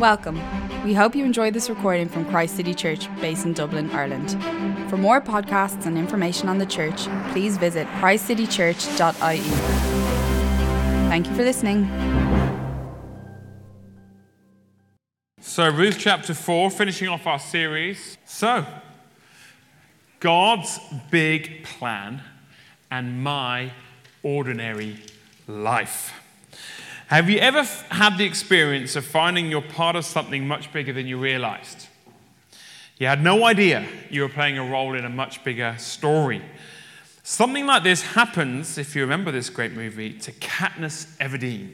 Welcome. We hope you enjoyed this recording from Christ City Church, based in Dublin, Ireland. For more podcasts and information on the church, please visit christcitychurch.ie. Thank you for listening. So, Ruth chapter 4, finishing off our series. So, God's big plan and my ordinary life. Have you ever f- had the experience of finding you're part of something much bigger than you realized? You had no idea you were playing a role in a much bigger story. Something like this happens, if you remember this great movie, to Katniss Everdeen.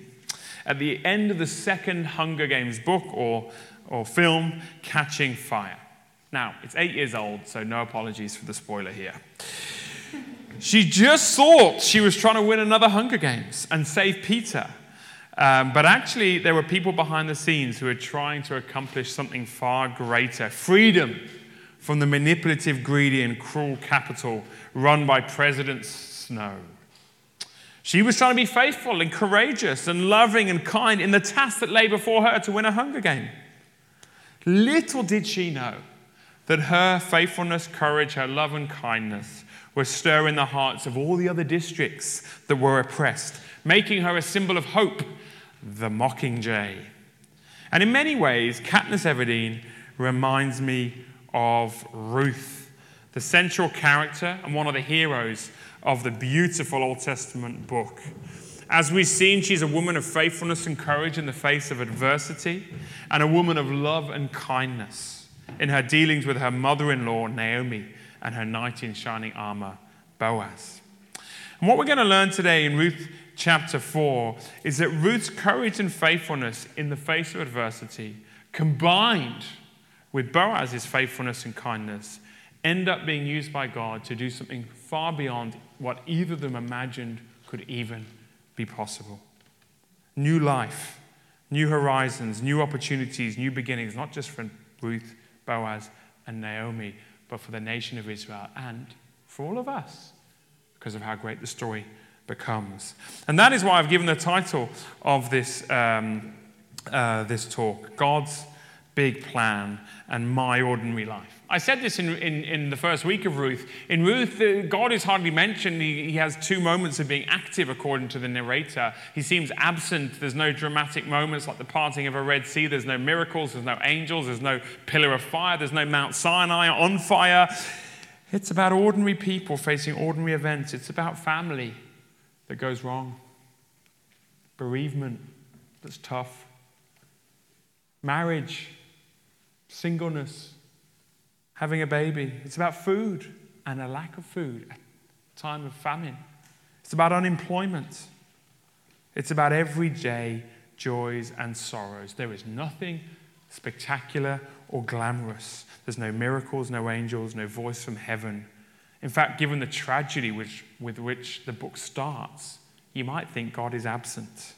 At the end of the second Hunger Games book or, or film, Catching Fire. Now, it's eight years old, so no apologies for the spoiler here. She just thought she was trying to win another Hunger Games and save Peeta. Um, but actually, there were people behind the scenes who were trying to accomplish something far greater freedom from the manipulative, greedy, and cruel Capitol run by President Snow. She was trying to be faithful and courageous and loving and kind in the task that lay before her to win a Hunger Game. Little did she know that her faithfulness, courage, her love, and kindness were stirring the hearts of all the other districts that were oppressed, making her a symbol of hope the Mockingjay. And in many ways, Katniss Everdeen reminds me of Ruth, the central character and one of the heroes of the beautiful Old Testament book. As we've seen, she's a woman of faithfulness and courage in the face of adversity, and a woman of love and kindness in her dealings with her mother in law, Naomi, and her knight in shining armor, Boaz. And what we're going to learn today in Ruth chapter 4 is that Ruth's courage and faithfulness in the face of adversity, combined with Boaz's faithfulness and kindness, end up being used by God to do something far beyond what either of them imagined could even be possible. New life, new horizons, new opportunities, new beginnings, not just for Ruth, Boaz, and Naomi, but for the nation of Israel and for all of us because of how great the story becomes. And that is why I've given the title of this, um, uh, this talk God's Big Plan and My Ordinary Life. I said this in, in, in the first week of Ruth. In Ruth, God is hardly mentioned. He, he has two moments of being active, according to the narrator. He seems absent. There's no dramatic moments like the parting of a Red Sea. There's no miracles. There's no angels. There's no pillar of fire. There's no Mount Sinai on fire. It's about ordinary people facing ordinary events. It's about family that goes wrong, bereavement that's tough, marriage, singleness, having a baby. It's about food and a lack of food, a time of famine. It's about unemployment. It's about everyday joys and sorrows. There is nothing spectacular or glamorous. There's no miracles, no angels, no voice from heaven. In fact, given the tragedy which, with which the book starts, you might think God is absent.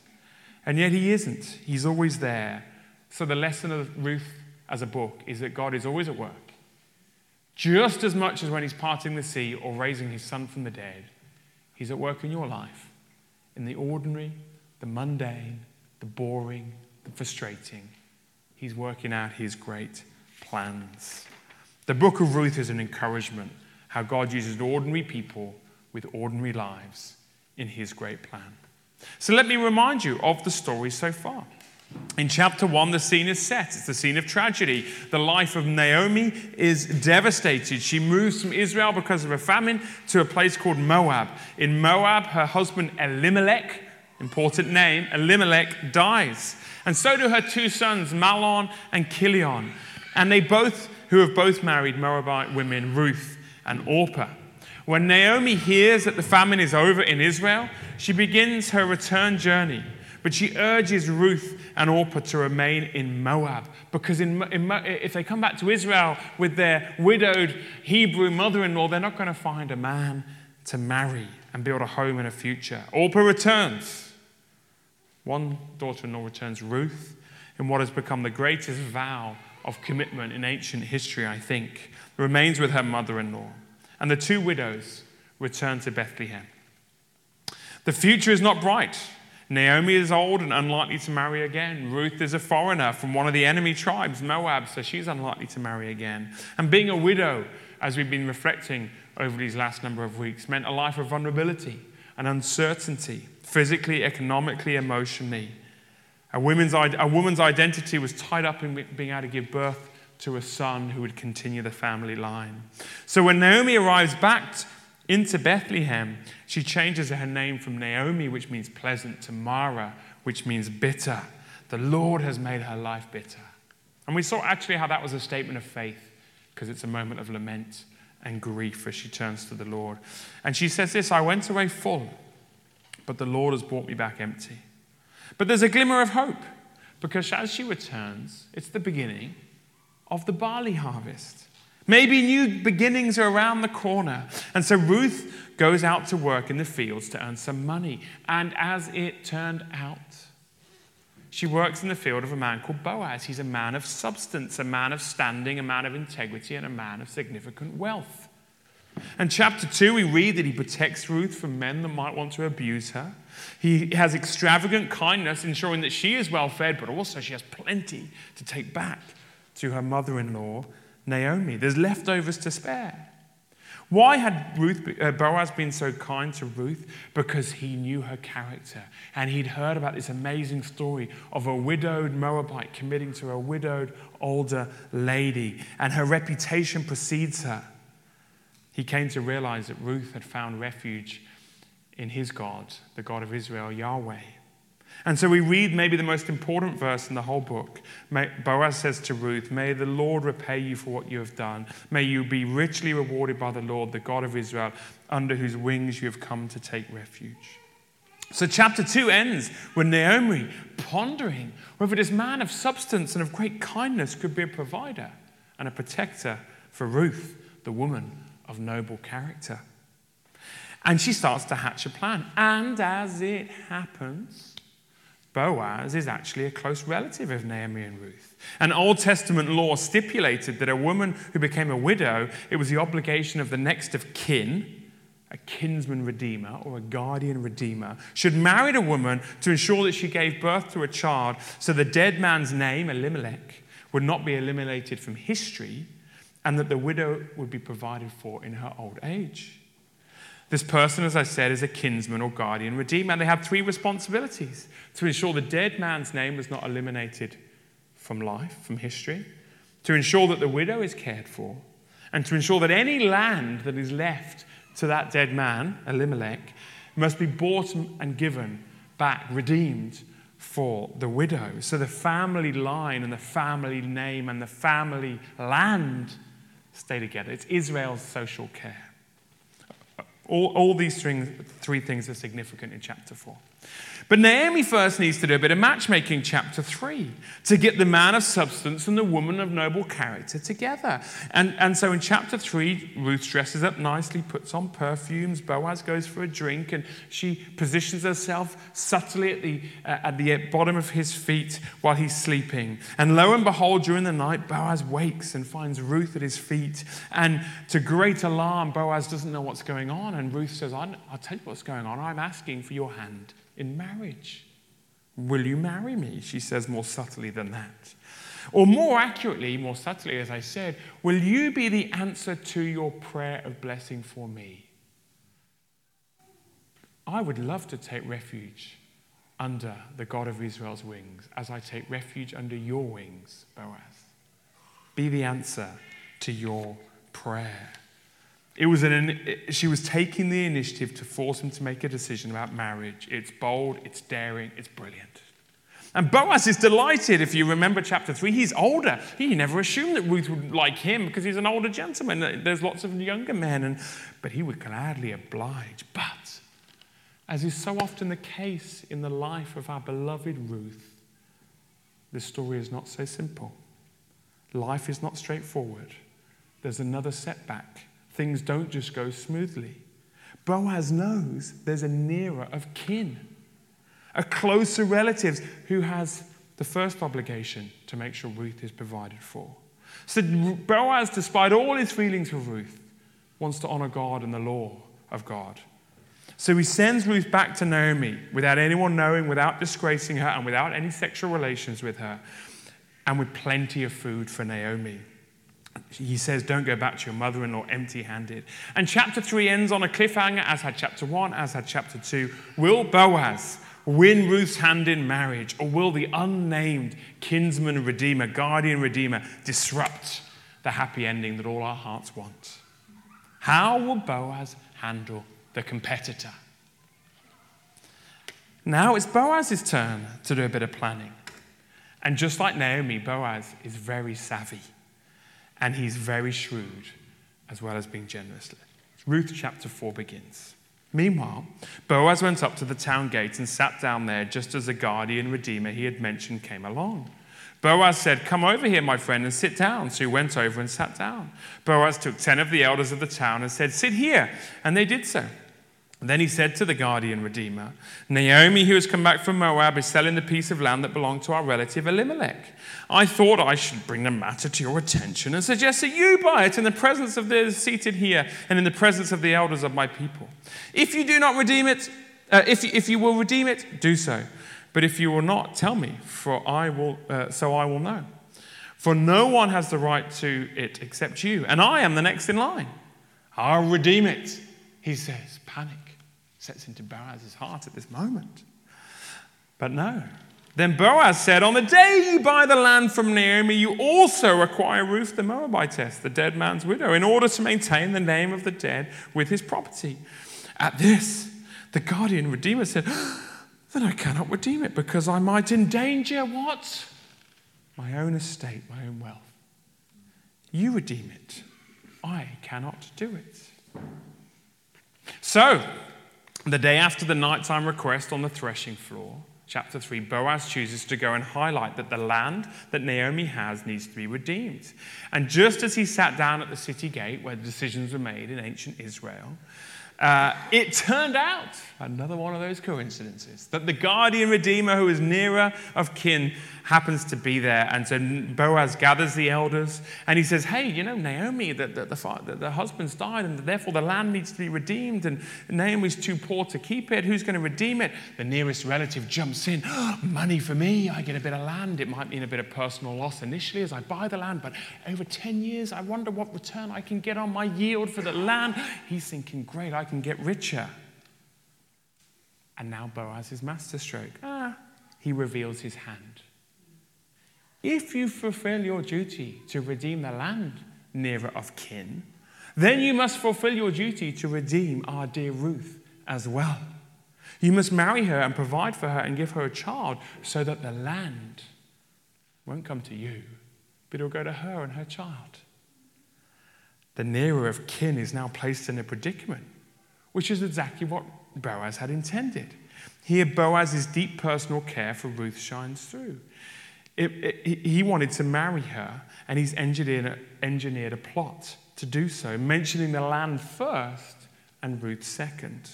And yet he isn't. He's always there. So the lesson of Ruth as a book is that God is always at work. Just as much as when he's parting the sea or raising his son from the dead, he's at work in your life, in the ordinary, the mundane, the boring, the frustrating. He's working out his great plans. The book of Ruth is an encouragement how God uses ordinary people with ordinary lives in his great plan. So let me remind you of the story so far. In chapter 1, the scene is set. It's the scene of tragedy. The life of Naomi is devastated. She moves from Israel because of a famine to a place called Moab. In Moab, her husband Elimelech, important name, Elimelech, dies. And so do her two sons, Mahlon and Chilion. And they both, who have both married Moabite women, Ruth and Orpah. When Naomi hears that the famine is over in Israel, she begins her return journey. But she urges Ruth and Orpah to remain in Moab because in, in, if they come back to Israel with their widowed Hebrew mother in law, they're not going to find a man to marry and build a home and a future. Orpah returns. One daughter in law returns, Ruth, in what has become the greatest vow of commitment in ancient history, I think, remains with her mother in law. And the two widows return to Bethlehem. The future is not bright. Naomi is old and unlikely to marry again. Ruth is a foreigner from one of the enemy tribes, Moab, so she's unlikely to marry again. And being a widow, as we've been reflecting over these last number of weeks, meant a life of vulnerability and uncertainty, physically, economically, emotionally. A woman's, a woman's identity was tied up in being able to give birth to a son who would continue the family line. So when Naomi arrives back into Bethlehem, she changes her name from Naomi, which means pleasant, to Mara, which means bitter. The Lord has made her life bitter. And we saw actually how that was a statement of faith, because it's a moment of lament and grief as she turns to the Lord. And she says this I went away full, but the Lord has brought me back empty. But there's a glimmer of hope, because as she returns, it's the beginning of the barley harvest. Maybe new beginnings are around the corner. And so Ruth goes out to work in the fields to earn some money. And as it turned out, she works in the field of a man called Boaz. He's a man of substance, a man of standing, a man of integrity, and a man of significant wealth. And chapter 2, we read that he protects Ruth from men that might want to abuse her. He has extravagant kindness, ensuring that she is well fed, but also she has plenty to take back to her mother in law Naomi. There's leftovers to spare. Why had Ruth, uh, Boaz been so kind to Ruth? Because he knew her character and he'd heard about this amazing story of a widowed Moabite committing to a widowed older lady, and her reputation precedes her. He came to realize that Ruth had found refuge in his God, the God of Israel, Yahweh. And so we read maybe the most important verse in the whole book. Boaz says to Ruth, May the Lord repay you for what you have done. May you be richly rewarded by the Lord, the God of Israel, under whose wings you have come to take refuge. So, chapter 2 ends with Naomi pondering whether this man of substance and of great kindness could be a provider and a protector for Ruth, the woman of noble character. And she starts to hatch a plan. And as it happens, Boaz is actually a close relative of Naomi and Ruth. An Old Testament law stipulated that a woman who became a widow, it was the obligation of the next of kin, a kinsman redeemer or a guardian redeemer, should marry a woman to ensure that she gave birth to a child so the dead man's name, Elimelech, would not be eliminated from history and that the widow would be provided for in her old age. This person, as I said, is a kinsman or guardian redeemer, and they have three responsibilities to ensure the dead man's name was not eliminated from life, from history, to ensure that the widow is cared for, and to ensure that any land that is left to that dead man, Elimelech, must be bought and given back, redeemed for the widow. So the family line and the family name and the family land stay together. It's Israel's social care. All, all these three, three things are significant in chapter 4. But Naomi first needs to do a bit of matchmaking, chapter 3, to get the man of substance and the woman of noble character together. And, and so in chapter 3, Ruth dresses up nicely, puts on perfumes. Boaz goes for a drink, and she positions herself subtly at the, uh, at the bottom of his feet while he's sleeping. And lo and behold, during the night, Boaz wakes and finds Ruth at his feet. And to great alarm, Boaz doesn't know what's going on. And Ruth says, I'll tell you what's going on. I'm asking for your hand in marriage. Will you marry me? She says more subtly than that. Or more accurately, more subtly, as I said, will you be the answer to your prayer of blessing for me? I would love to take refuge under the God of Israel's wings as I take refuge under your wings, Boaz. Be the answer to your prayer. It was an, she was taking the initiative to force him to make a decision about marriage. It's bold, it's daring, it's brilliant. And Boaz is delighted. If you remember chapter 3, he's older. He never assumed that Ruth would like him because he's an older gentleman. There's lots of younger men, and, but he would gladly oblige. But, as is so often the case in the life of our beloved Ruth, the story is not so simple. Life is not straightforward. There's another setback things don't just go smoothly. Boaz knows there's a nearer of kin, a closer relative who has the first obligation to make sure Ruth is provided for. So Boaz, despite all his feelings for Ruth, wants to honor God and the law of God. So he sends Ruth back to Naomi without anyone knowing, without disgracing her, and without any sexual relations with her, and with plenty of food for Naomi. He says, Don't go back to your mother in law empty handed. And chapter 3 ends on a cliffhanger, as had chapter 1, as had chapter 2. Will Boaz win Ruth's hand in marriage, or will the unnamed kinsman redeemer, guardian redeemer, disrupt the happy ending that all our hearts want? How will Boaz handle the competitor. Now it's Boaz's turn to do a bit of planning. And just like Naomi, Boaz is very savvy and he's very shrewd as well as being generous. Ruth chapter 4 begins. Meanwhile, Boaz went up to the town gate and sat down there just as the guardian redeemer he had mentioned came along. Boaz said, Come over here, my friend, and sit down. So he went over and sat down. Boaz took ten of the elders of the town and said, Sit here. And they did so. Then he said to the guardian redeemer, Naomi, who has come back from Moab, is selling the piece of land that belonged to our relative Elimelech. I thought I should bring the matter to your attention and suggest that you buy it in the presence of those seated here and in the presence of the elders of my people. If you do not redeem it, uh, if, if you will redeem it, do so. But if you will not, tell me, for I will, uh, so I will know. For no one has the right to it except you, and I am the next in line. I'll redeem it, he says. Panic sets into Boaz's heart at this moment. But no. Then Boaz said, On the day you buy the land from Naomi, you also acquire Ruth the Moabitess, the dead man's widow, in order to maintain the name of the dead with his property. At this, the guardian redeemer said, ah, then I cannot redeem it because I might endanger what? My own estate, my own wealth. You redeem it. I cannot do it. So, the day after the nighttime request on the threshing floor, chapter 3, Boaz chooses to go and highlight that the land that Naomi has needs to be redeemed. And just as he sat down at the city gate where the decisions were made in ancient Israel, uh, it turned out, another one of those coincidences, that the guardian redeemer who is nearer of kin happens to be there. And so Boaz gathers the elders and he says, Hey, you know, Naomi, the, the, the, the husband's died and therefore the land needs to be redeemed. And Naomi's too poor to keep it. Who's going to redeem it? The nearest relative jumps in. Money for me. I get a bit of land. It might mean a bit of personal loss initially as I buy the land, but over 10 years, I wonder what return I can get on my yield for the land. He's thinking, Great, I can get richer. And now Boaz's masterstroke. Ah, he reveals his hand. If you fulfill your duty to redeem the land nearer of kin, then you must fulfill your duty to redeem our dear Ruth as well. You must marry her and provide for her and give her a child so that the land won't come to you, but it'll go to her and her child. The nearer of kin is now placed in a predicament, which is exactly what Boaz had intended. Here, Boaz's deep personal care for Ruth shines through. It, it, he wanted to marry her, and he's engineered a, engineered a plot to do so, mentioning the land first and Ruth second.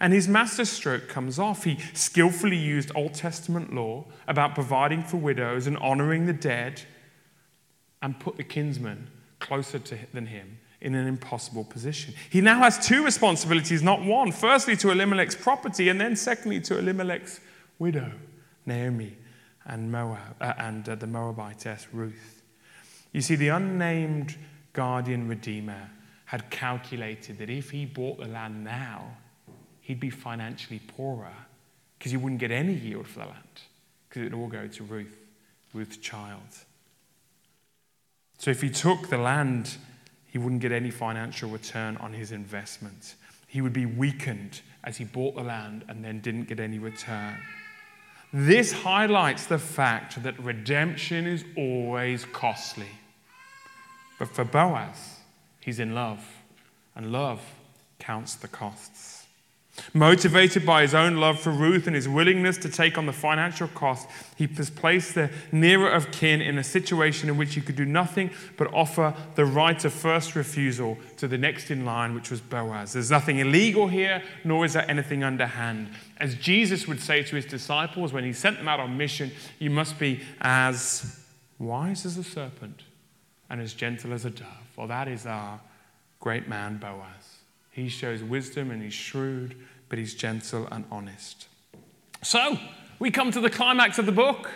And his masterstroke comes off. He skillfully used Old Testament law about providing for widows and honoring the dead and put the kinsman closer to, than him in an impossible position. He now has two responsibilities, not one. Firstly, to Elimelech's property, and then secondly, to Elimelech's widow, Naomi and Moab uh, and uh, the Moabitess Ruth. You see, the unnamed guardian redeemer had calculated that if he bought the land now, he'd be financially poorer because he wouldn't get any yield for the land because it would all go to Ruth, Ruth's child. So if he took the land, he wouldn't get any financial return on his investment. He would be weakened as he bought the land and then didn't get any return. This highlights the fact that redemption is always costly. But for Boaz, he's in love, and love counts the costs. Motivated by his own love for Ruth and his willingness to take on the financial cost, he has placed the nearer of kin in a situation in which he could do nothing but offer the right of first refusal to the next in line, which was Boaz. There's nothing illegal here, nor is there anything underhand. As Jesus would say to his disciples when he sent them out on mission, you must be as wise as a serpent and as gentle as a dove. For that is our great man Boaz. He shows wisdom and he's shrewd, but he's gentle and honest. So, we come to the climax of the book.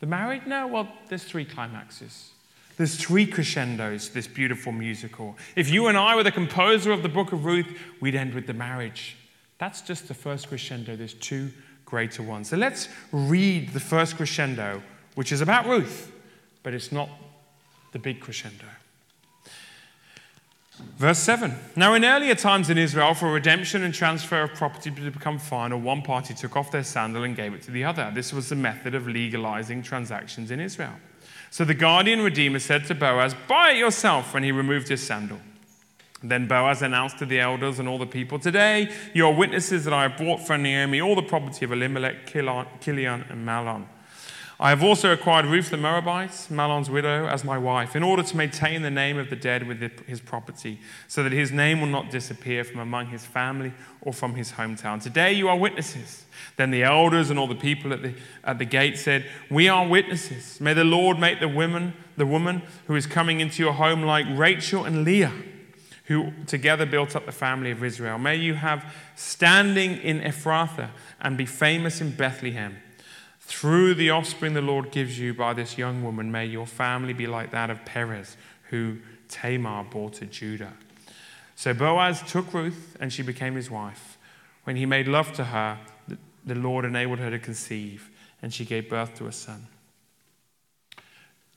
The married? No, well, there's three climaxes. There's three crescendos this beautiful musical. If you and I were the composer of the book of Ruth, we'd end with the marriage. That's just the first crescendo. There's two greater ones. So let's read the first crescendo, which is about Ruth, but it's not the big crescendo. Verse 7. Now, in earlier times in Israel, for redemption and transfer of property to become final, one party took off their sandal and gave it to the other. This was the method of legalizing transactions in Israel. So the guardian redeemer said to Boaz, Buy it yourself, when he removed his sandal. Then Boaz announced to the elders and all the people, Today you are witnesses that I have bought for Naomi all the property of Elimelech, Chilion, and Mahlon. I have also acquired Ruth the Moabite, Mahlon's widow, as my wife, in order to maintain the name of the dead with his property, so that his name will not disappear from among his family or from his hometown. Today you are witnesses. Then the elders and all the people at the, at the gate said, We are witnesses. May the Lord make the woman, the woman who is coming into your home like Rachel and Leah who together built up the family of Israel. May you have standing in Ephrathah and be famous in Bethlehem. Through the offspring the Lord gives you by this young woman, may your family be like that of Perez, who Tamar bore to Judah. So Boaz took Ruth, and she became his wife. When he made love to her, the Lord enabled her to conceive, and she gave birth to a son.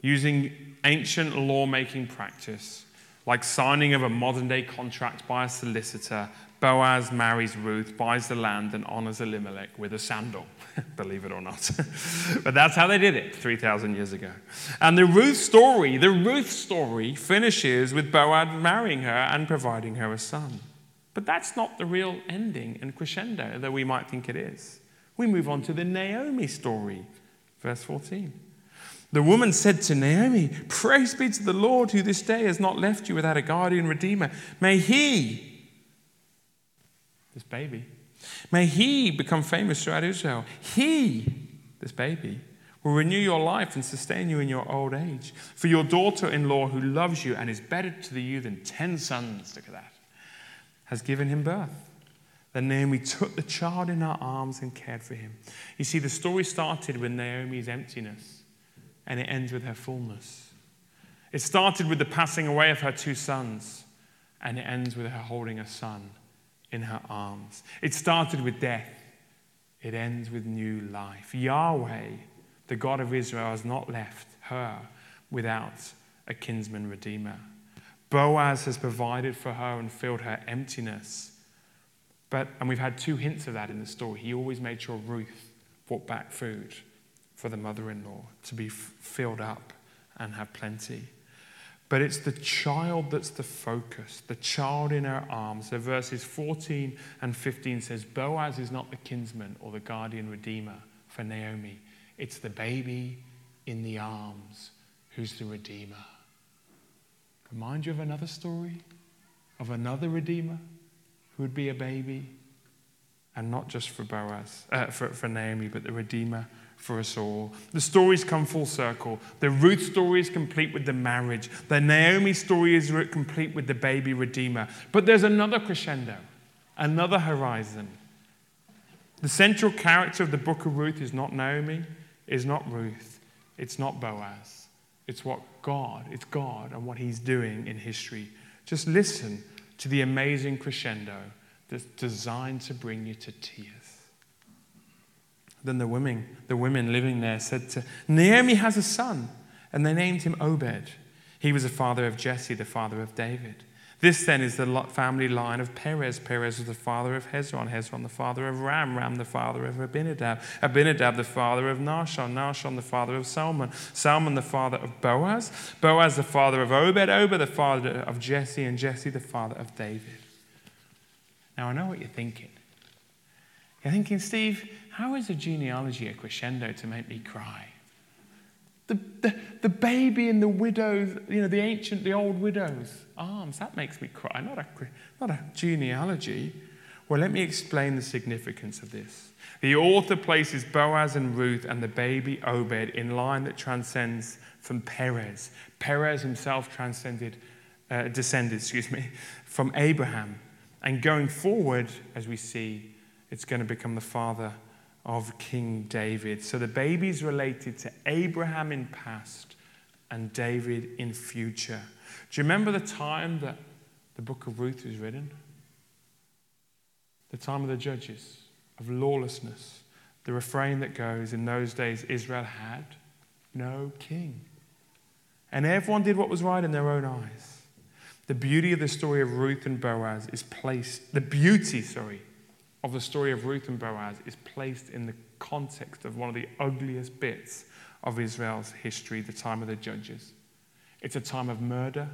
Using ancient law-making practice, like signing of a modern day contract by a solicitor, Boaz marries Ruth, buys the land, and honors Elimelech with a sandal, believe it or not. but that's how they did it 3,000 years ago. And the Ruth story, the Ruth story finishes with Boaz marrying her and providing her a son. But that's not the real ending and crescendo that we might think it is. We move on to the Naomi story, verse 14. The woman said to Naomi, Praise be to the Lord who this day has not left you without a guardian redeemer. May he, this baby, may he become famous throughout Israel. He, this baby, will renew your life and sustain you in your old age. For your daughter in law, who loves you and is better to you than ten sons, look at that, has given him birth. Then Naomi took the child in her arms and cared for him. You see, the story started with Naomi's emptiness and it ends with her fullness. It started with the passing away of her two sons, and it ends with her holding a son in her arms. It started with death, it ends with new life. Yahweh, the God of Israel, has not left her without a kinsman redeemer. Boaz has provided for her and filled her emptiness. But, and we've had two hints of that in the story. He always made sure Ruth brought back food for the mother in law to be f- filled up and have plenty. But it's the child that's the focus, the child in her arms. So verses 14 and 15 says, Boaz is not the kinsman or the guardian redeemer for Naomi. It's the baby in the arms who's the redeemer. Remind you of another story of another redeemer who would be a baby, and not just for Boaz, uh, for, for Naomi, but the redeemer for us all. The stories come full circle. The Ruth story is complete with the marriage. The Naomi story is complete with the baby redeemer. But there's another crescendo, another horizon. The central character of the book of Ruth is not Naomi, is not Ruth, it's not Boaz. It's what God, it's God and what He's doing in history. Just listen to the amazing crescendo that's designed to bring you to tears. Then the women, the women living there said to Naomi has a son, and they named him Obed. He was the father of Jesse, the father of David. This then is the family line of Perez. Perez was the father of Hezron. Hezron, the father of Ram. Ram, the father of Amminadab. Amminadab, the father of Nahshon. Nahshon, the father of Salmon. Salmon, the father of Boaz. Boaz, the father of Obed. Obed, the father of Jesse. And Jesse, the father of David. Now, I know what you're thinking. You're thinking, Steve, how is a genealogy a crescendo to make me cry? The, the, the baby in the widow's, you know, the ancient, the old widow's arms, that makes me cry, not a, not a genealogy. Well, let me explain the significance of this. The author places Boaz and Ruth and the baby Obed in line that transcends from Perez. Perez himself transcended, uh, descended, excuse me, from Abraham. And going forward, as we see, it's going to become the father of King David. So the baby's related to Abraham in past and David in future. Do you remember the time that the book of Ruth was written? The time of the judges, of lawlessness. The refrain that goes, In those days, Israel had no king. And everyone did what was right in their own eyes. The beauty of the story of Ruth and Boaz is placed, the beauty, sorry, of the story of Ruth and Boaz is placed in the context of one of the ugliest bits of Israel's history, the time of the judges. It's a time of murder,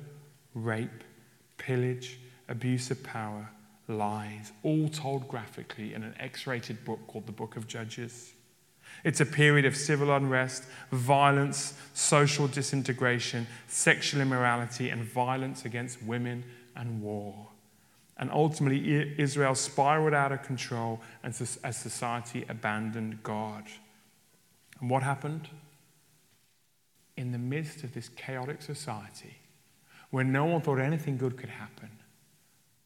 rape, pillage, abuse of power, lies, all told graphically in an X rated book called the Book of Judges. It's a period of civil unrest, violence, social disintegration, sexual immorality, and violence against women and war. And ultimately, Israel spiraled out of control as society abandoned God. And what happened? In the midst of this chaotic society, where no one thought anything good could happen,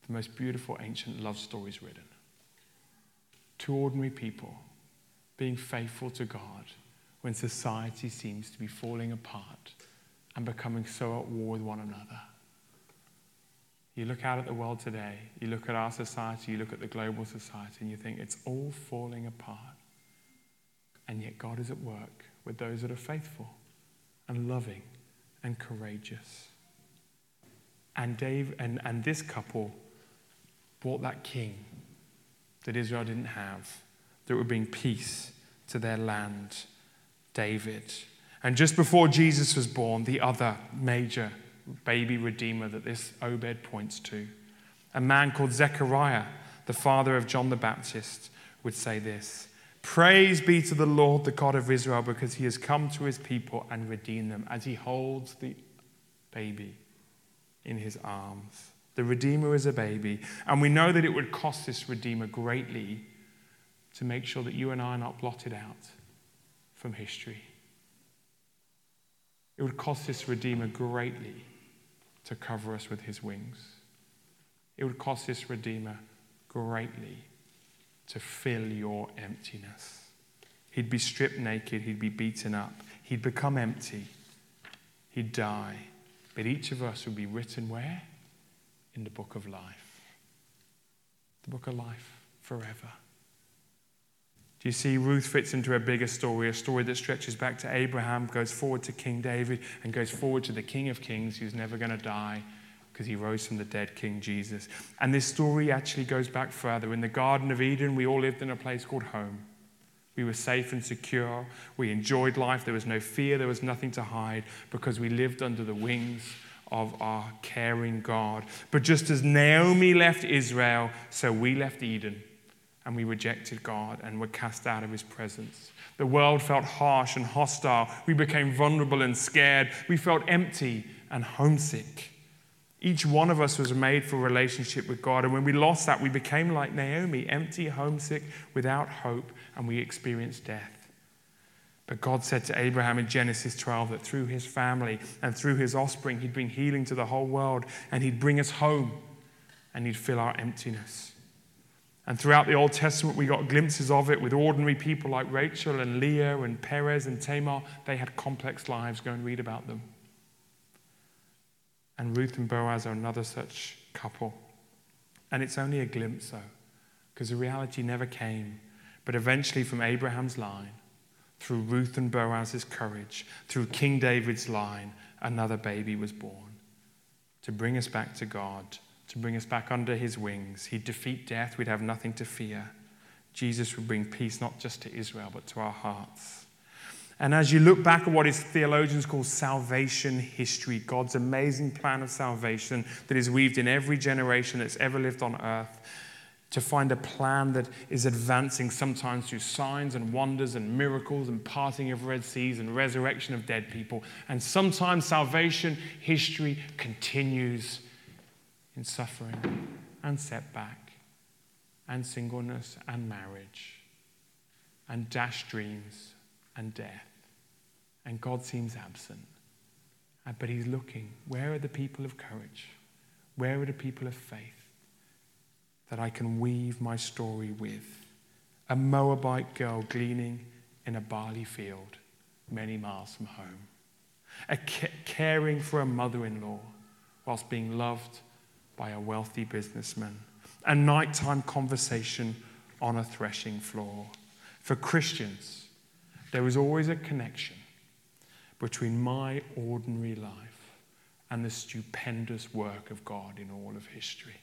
the most beautiful ancient love story is written. Two ordinary people being faithful to God when society seems to be falling apart and becoming so at war with one another. You look out at the world today, you look at our society, you look at the global society, and you think it's all falling apart. And yet God is at work with those that are faithful and loving and courageous. And Dave and, and this couple brought that king that Israel didn't have that would bring peace to their land, David. And just before Jesus was born, the other major baby redeemer that this Obed points to, a man called Zechariah, the father of John the Baptist, would say this Praise be to the Lord, the God of Israel, because he has come to his people and redeemed them as he holds the baby in his arms. The Redeemer is a baby. And we know that it would cost this Redeemer greatly to make sure that you and I are not blotted out from history. It would cost this Redeemer greatly to cover us with his wings. It would cost this Redeemer greatly to fill your emptiness. He'd be stripped naked, he'd be beaten up, he'd become empty, he'd die. But each of us would be written where? In the book of life. The book of life forever. Do you see Ruth fits into a bigger story, a story that stretches back to Abraham, goes forward to King David, and goes forward to the King of Kings who's never going to die because he rose from the dead, King Jesus. And this story actually goes back further. In the Garden of Eden, we all lived in a place called home. We were safe and secure. We enjoyed life. There was no fear. There was nothing to hide because we lived under the wings of our caring God. But just as Naomi left Israel, so we left Eden and we rejected God and were cast out of his presence. The world felt harsh and hostile. We became vulnerable and scared. We felt empty and homesick. Each one of us was made for a relationship with God. And when we lost that, we became like Naomi, empty, homesick, without hope, and we experienced death. But God said to Abraham in Genesis 12 that through his family and through his offspring, he'd bring healing to the whole world and he'd bring us home and he'd fill our emptiness. And throughout the Old Testament, we got glimpses of it with ordinary people like Rachel and Leah and Perez and Tamar. They had complex lives. Go and read about them. And Ruth and Boaz are another such couple. And it's only a glimpse, though, because the reality never came. But eventually, from Abraham's line, through Ruth and Boaz's courage, through King David's line, another baby was born to bring us back to God to bring us back under his wings. He'd defeat death, we'd have nothing to fear. Jesus would bring peace not just to Israel, but to our hearts. And as you look back at what his theologians call salvation history, God's amazing plan of salvation that is weaved in every generation that's ever lived on earth, to find a plan that is advancing sometimes through signs and wonders and miracles and parting of Red Seas and resurrection of dead people. And sometimes salvation history continues in suffering and setback and singleness and marriage and dashed dreams and death. And God seems absent. Uh, but He's looking. Where are the people of courage? Where are the people of faith? that I can weave my story with. A Moabite girl gleaning in a barley field many miles from home. A caring for a mother in law whilst being loved by a wealthy businessman. A nighttime conversation on a threshing floor. For Christians, there is always a connection between my ordinary life and the stupendous work of God in all of history.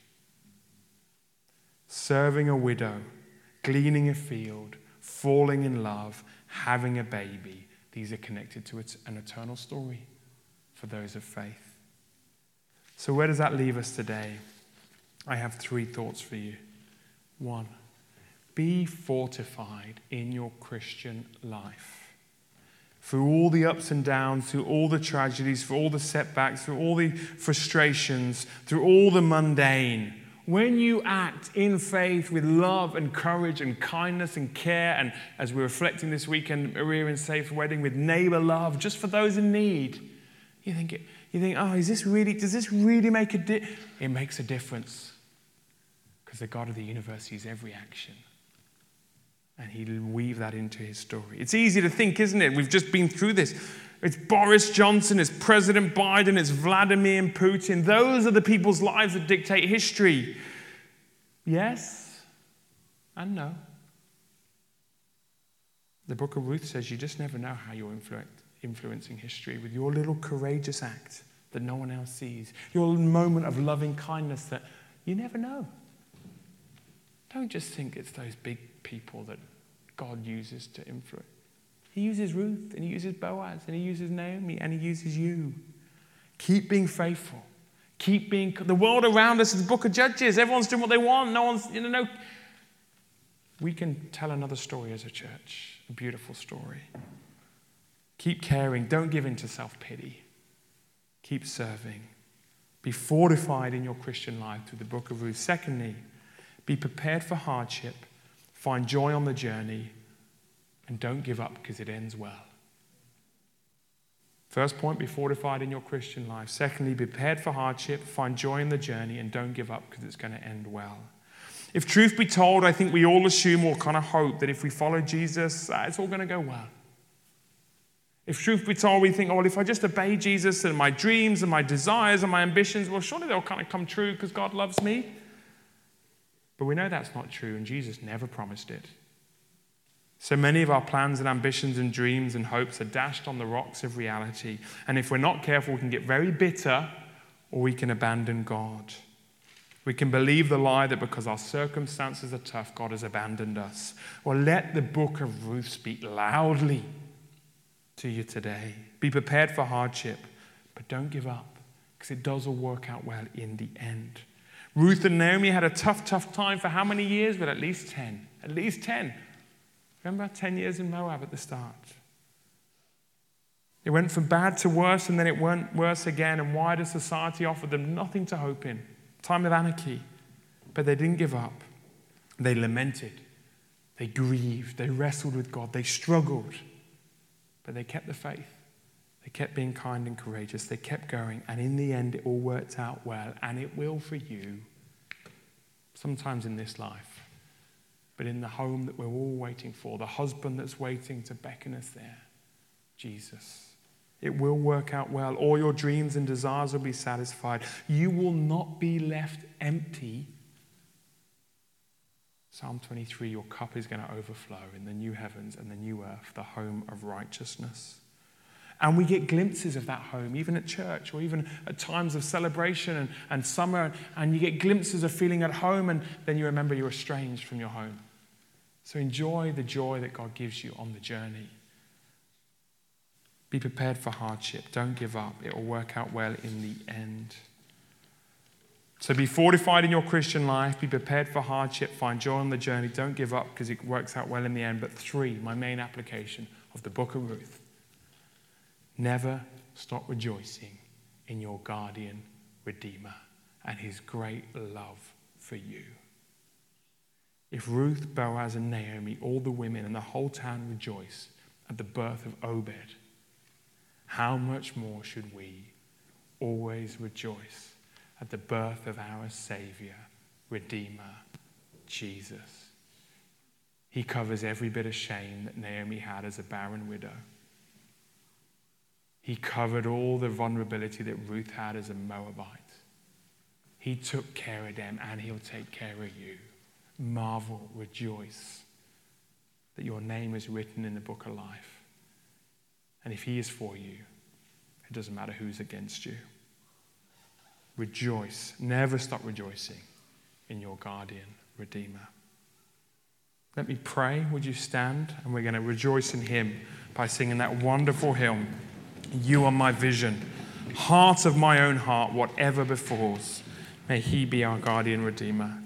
Serving a widow, gleaning a field, falling in love, having a baby, these are connected to an eternal story for those of faith. So, where does that leave us today? I have three thoughts for you. One, be fortified in your Christian life. Through all the ups and downs, through all the tragedies, through all the setbacks, through all the frustrations, through all the mundane, when you act in faith with love and courage and kindness and care, and as we're reflecting this weekend, Maria and Safe Wedding, with neighbor love, just for those in need, you think, you think oh, is this really, does this really make a difference? It makes a difference because the God of the universe sees every action and he'll weave that into his story. It's easy to think, isn't it? We've just been through this. It's Boris Johnson, it's President Biden, it's Vladimir Putin. Those are the people's lives that dictate history. Yes and no. The book of Ruth says you just never know how you're influencing history with your little courageous act that no one else sees, your moment of loving kindness that you never know. Don't just think it's those big people that God uses to influence. He uses Ruth, and he uses Boaz, and he uses Naomi, and he uses you. Keep being faithful. Keep being. The world around us is the book of Judges. Everyone's doing what they want. No one's, you know, no. We can tell another story as a church, a beautiful story. Keep caring. Don't give in to self pity. Keep serving. Be fortified in your Christian life through the book of Ruth. Secondly, be prepared for hardship, find joy on the journey, and don't give up because it ends well. First point, be fortified in your Christian life. Secondly, be prepared for hardship, find joy in the journey, and don't give up because it's going to end well. If truth be told, I think we all assume or kind of hope that if we follow Jesus, uh, it's all going to go well. If truth be told, we think, oh, well, if I just obey Jesus and my dreams and my desires and my ambitions, well, surely they'll kind of come true because God loves me. But we know that's not true, and Jesus never promised it. So many of our plans and ambitions and dreams and hopes are dashed on the rocks of reality. And if we're not careful, we can get very bitter or we can abandon God. We can believe the lie that because our circumstances are tough, God has abandoned us. Well, let the book of Ruth speak loudly to you today. Be prepared for hardship, but don't give up because it does all work out well in the end. Ruth and Naomi had a tough, tough time for how many years? But at least 10. At least 10. Remember 10 years in Moab at the start? It went from bad to worse, and then it went worse again. And why wider society offered them nothing to hope in. Time of anarchy. But they didn't give up. They lamented. They grieved. They wrestled with God. They struggled. But they kept the faith. They kept being kind and courageous. They kept going. And in the end, it all worked out well. And it will for you, sometimes in this life, but in the home that we're all waiting for, the husband that's waiting to beckon us there, Jesus. It will work out well. All your dreams and desires will be satisfied. You will not be left empty. Psalm 23 Your cup is going to overflow in the new heavens and the new earth, the home of righteousness. And we get glimpses of that home, even at church or even at times of celebration and, and summer. And you get glimpses of feeling at home, and then you remember you're estranged from your home. So enjoy the joy that God gives you on the journey. Be prepared for hardship. Don't give up. It will work out well in the end. So be fortified in your Christian life. Be prepared for hardship. Find joy on the journey. Don't give up because it works out well in the end. But three, my main application of the book of Ruth Never stop rejoicing in your guardian Redeemer and his great love for you. If Ruth, Boaz, and Naomi, all the women and the whole town rejoice at the birth of Obed, how much more should we always rejoice at the birth of our Savior, Redeemer, Jesus. He covers every bit of shame that Naomi had as a barren widow. He covered all the vulnerability that Ruth had as a Moabite. He took care of them and he'll take care of you. Marvel, rejoice that your name is written in the book of life. And if he is for you, it doesn't matter who's against you. Rejoice. Never stop rejoicing in your guardian, Redeemer. Let me pray. Would you stand? And we're going to rejoice in him by singing that wonderful hymn, You Are My Vision. Heart of my own heart, whatever befalls, may he be our guardian, Redeemer.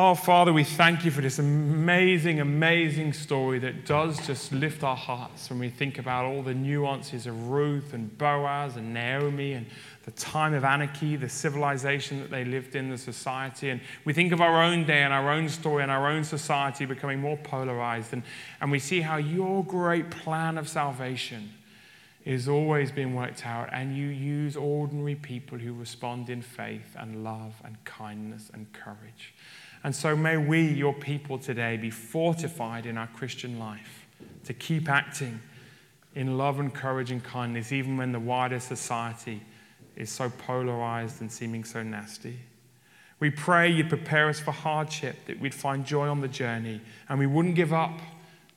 Oh, Father, we thank you for this amazing, amazing story that does just lift our hearts when we think about all the nuances of Ruth and Boaz and Naomi and the time of anarchy, the civilization that they lived in, the society. And we think of our own day and our own story and our own society becoming more polarized. And, and we see how your great plan of salvation is always being worked out, and you use ordinary people who respond in faith and love and kindness and courage. And so may we, your people today, be fortified in our Christian life to keep acting in love and courage and kindness, even when the wider society is so polarized and seeming so nasty. We pray you'd prepare us for hardship, that we'd find joy on the journey, and we wouldn't give up,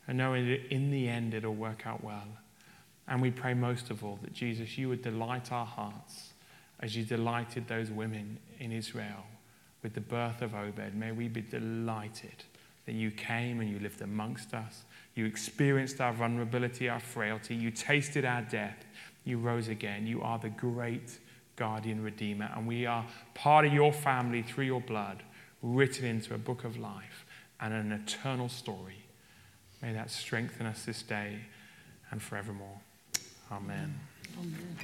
and knowing that in the end it'll work out well. And we pray most of all that Jesus, you would delight our hearts as you delighted those women in Israel with the birth of Obed. May we be delighted that you came and you lived amongst us. You experienced our vulnerability, our frailty. You tasted our death. You rose again. You are the great guardian redeemer. And we are part of your family through your blood, written into a book of life and an eternal story. May that strengthen us this day and forevermore. Amen. Amen.